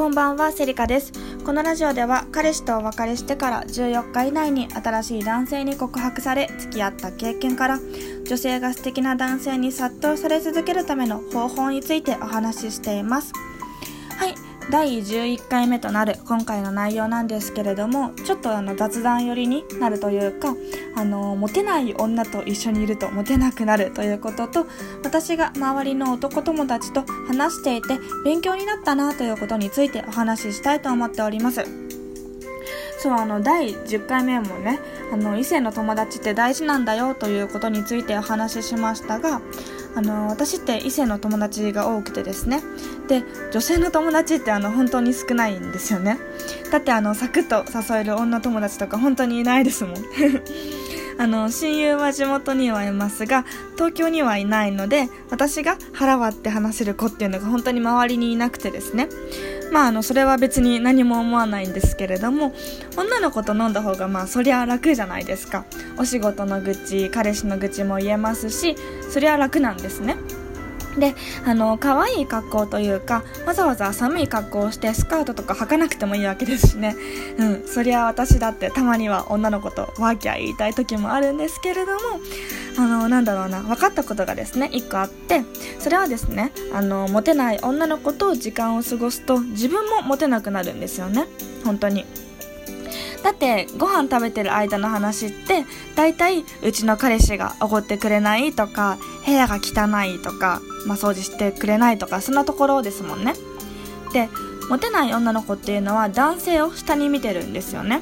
こんばんはセリカです。このラジオでは彼氏とお別れしてから14日以内に新しい男性に告白され付き合った経験から女性が素敵な男性に殺到され続けるための方法についてお話ししています。はい。第11回目となる今回の内容なんですけれどもちょっとあの雑談寄りになるというかあのモテない女と一緒にいるとモテなくなるということと私が周りの男友達と話していて勉強になったなということについてお話ししたいと思っております。そうあの第10回目もねあの異性の友達って大事なんだよということについてお話ししましたがあの私って異性の友達が多くてですね。で女性の友達ってあの本当に少ないんですよね。だってあのサクッと誘える女友達とか本当にいないですもん。あの親友は地元にはいますが東京にはいないので私が腹割って話せる子っていうのが本当に周りにいなくてですね。まああのそれは別に何も思わないんですけれども女の子と飲んだ方がまあそりゃ楽じゃないですか。お仕事の愚痴彼氏の愚痴も言えますしそりゃ楽なんですね。であの可愛い格好というかわざわざ寒い格好をしてスカートとか履かなくてもいいわけですしね。うんそりゃ私だってたまには女の子とワーキャー言いたい時もあるんですけれどもあのなんだろうな分かったことがですね1個あってそれはですねあのモテない女の子と時間を過ごすと自分もモテなくなるんですよね。本当に。だってご飯食べてる間の話って大体うちの彼氏がおごってくれないとか部屋が汚いとか、まあ、掃除してくれないとかそんなところですもんね。でモテない女の子っていうのは男性を下に見てるんですよね。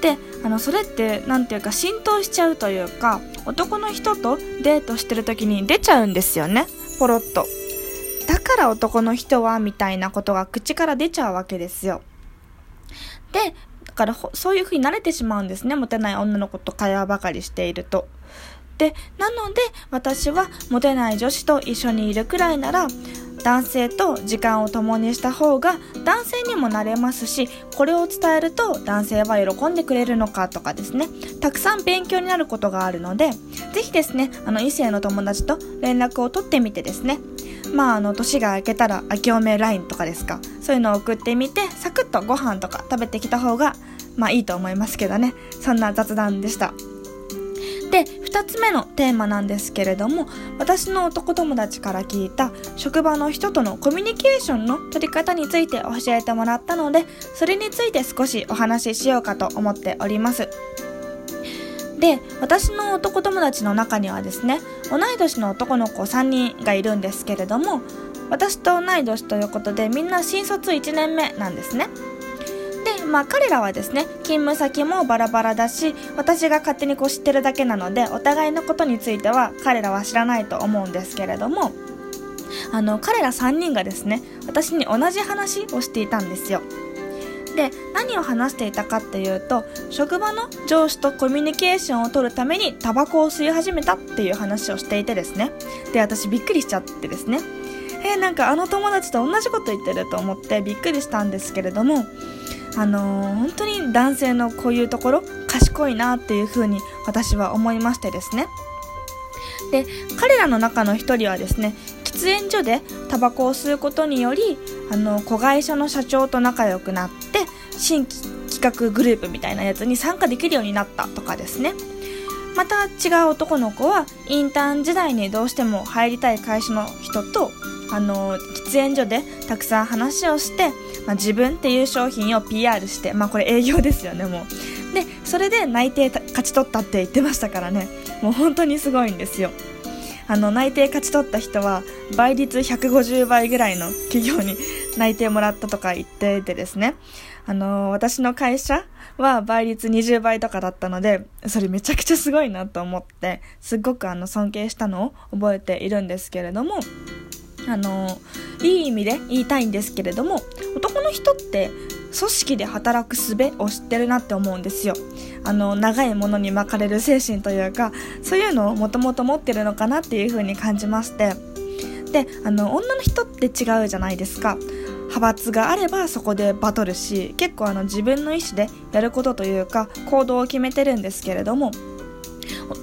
であのそれって何ていうか浸透しちゃうというか男の人とデートしてる時に出ちゃうんですよね。ポロッと。だから男の人はみたいなことが口から出ちゃうわけですよ。でからそういう風に慣れてしまうんですね。モテない女の子と会話ばかりしていると。でなので私はモテない女子と一緒にいるくらいなら男性と時間を共にした方が男性にもなれますしこれを伝えると男性は喜んでくれるのかとかですね。たくさん勉強になることがあるのでぜひですねあの異性の友達と連絡を取ってみてですね。まああの年が明けたら明けおめ LINE とかですか。そういうのを送ってみてサクッとご飯とか食べてきた方がまあいいと思いますけどね。そんな雑談でした。で2つ目のテーマなんですけれども私の男友達から聞いた職場の人とのコミュニケーションの取り方について教えてもらったのでそれについて少しお話ししようかと思っております。で私の男友達の中にはですね同い年の男の子3人がいるんですけれども私と同い年ということでみんな新卒1年目なんですね、まあ彼らはですね、勤務先もバラバラだし、私が勝手にこう知ってるだけなので、お互いのことについては彼らは知らないと思うんですけれども、あの、彼ら3人がですね、私に同じ話をしていたんですよ。で、何を話していたかっていうと、職場の上司とコミュニケーションを取るためにタバコを吸い始めたっていう話をしていてですね。で、私びっくりしちゃってですね。えー、なんかあの友達と同じこと言ってると思ってびっくりしたんですけれども、あのー、本当に男性のこういうところ賢いなっていうふうに私は思いましてですね。で彼らの中の一人はですね喫煙所でタバコを吸うことによりあの子会社の社長と仲良くなって新規企画グループみたいなやつに参加できるようになったとかですね。また違う男の子はインターン時代にどうしても入りたい会社の人とあの喫煙所でたくさん話をしてまあ、自分っていう商品を PR して、まあ、これ営業ですよねもう。でそれで内定勝ち取ったって言ってましたからね。もう本当にすごいんですよ。あの内定勝ち取った人は倍率150倍ぐらいの企業に 内定もらったとか言っててですね。あの私の会社は倍率20倍とかだったのでそれめちゃくちゃすごいなと思ってすっごくあの尊敬したのを覚えているんですけれどもあのいい意味で言いたいんですけれども男の人って組織で働く術を知ってるなって思うんですよ。あの長いものに巻かれる精神というかそういうのをもともと持ってるのかなっていう風に感じまして。であの女の人って違うじゃないですか。派閥があればそこでバトルし結構あの自分の意思でやることというか行動を決めてるんですけれども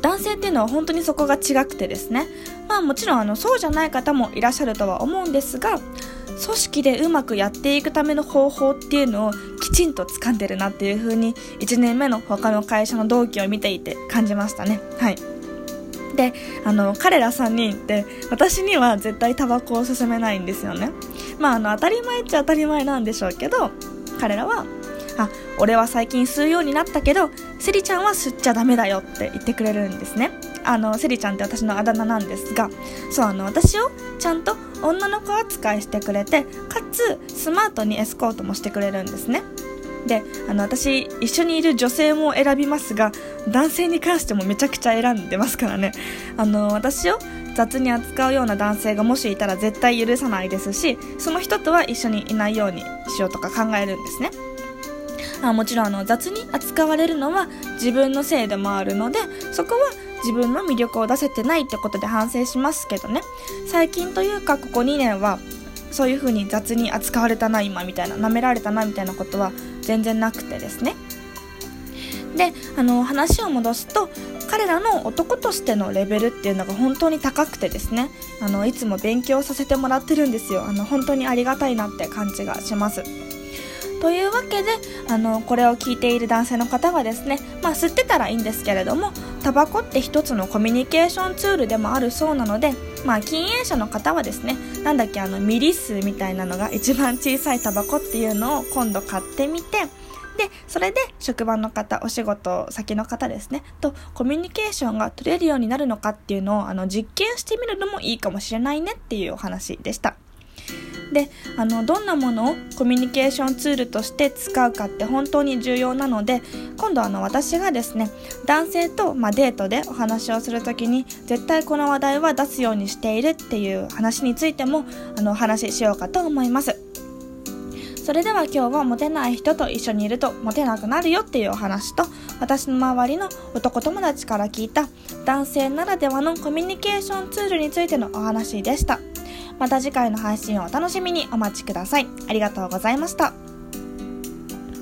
男性っていうのは本当にそこが違くてですね。まあもちろんあのそうじゃない方もいらっしゃるとは思うんですが組織でうまくやっていくための方法っていうのをきちんと掴んでるなっていう風に1年目の他の会社の同期を見ていて感じましたね。はい。であの彼ら3人って私には絶対タバコを勧めないんですよね。まああの当たり前っちゃ当たり前なんでしょうけど彼らはあ俺は最近吸うようになったけどセリちゃんは吸っちゃダメだよって言ってくれるんですね。あのセリちゃんって私のあだ名なんですがそうあの私をちゃんと女の子扱いしてくれてかつスマートにエスコートもしてくれるんですね。であの私一緒にいる女性も選びますが男性に関してもめちゃくちゃ選んでますからね。あの私を雑に扱うような男性がもしいたら絶対許さないですしその人とは一緒にいないようにしようとか考えるんですね。あもちろんあの雑に扱われるのは自分のせいでもあるのでそこは自分の魅力を出せてないってことで反省しますけどね。最近というかここ2年はそういう風に雑に扱われたな今みたいな舐められたなみたいなことは全然なくてですね。であの話を戻すと彼らの男としてのレベルっていうのが本当に高くてですね。あのいつも勉強させてもらってるんですよ。あの本当にありがたいなって感じがします。というわけであのこれを聞いている男性の方がですね、まあ、吸ってたらいいんですけれどもタバコって一つのコミュニケーションツールでもあるそうなので、まあ、禁煙者の方はですねなんだっけあのミリ数みたいなのが一番小さいタバコっていうのを今度買ってみてでそれで職場の方お仕事先の方ですねとコミュニケーションが取れるようになるのかっていうのをあの実験してみるのもいいかもしれないねっていうお話でした。であのどんなものをコミュニケーションツールとして使うかって本当に重要なので今度あの私がですね男性と、まあ、デートでお話をする時に絶対この話題は出すようにしているっていう話についてもあのお話ししようかと思いますそれでは今日はモテない人と一緒にいるとモテなくなるよっていうお話と私の周りの男友達から聞いた男性ならではのコミュニケーションツールについてのお話でした。また次回の配信をお楽しみにお待ちください。ありがとうございました。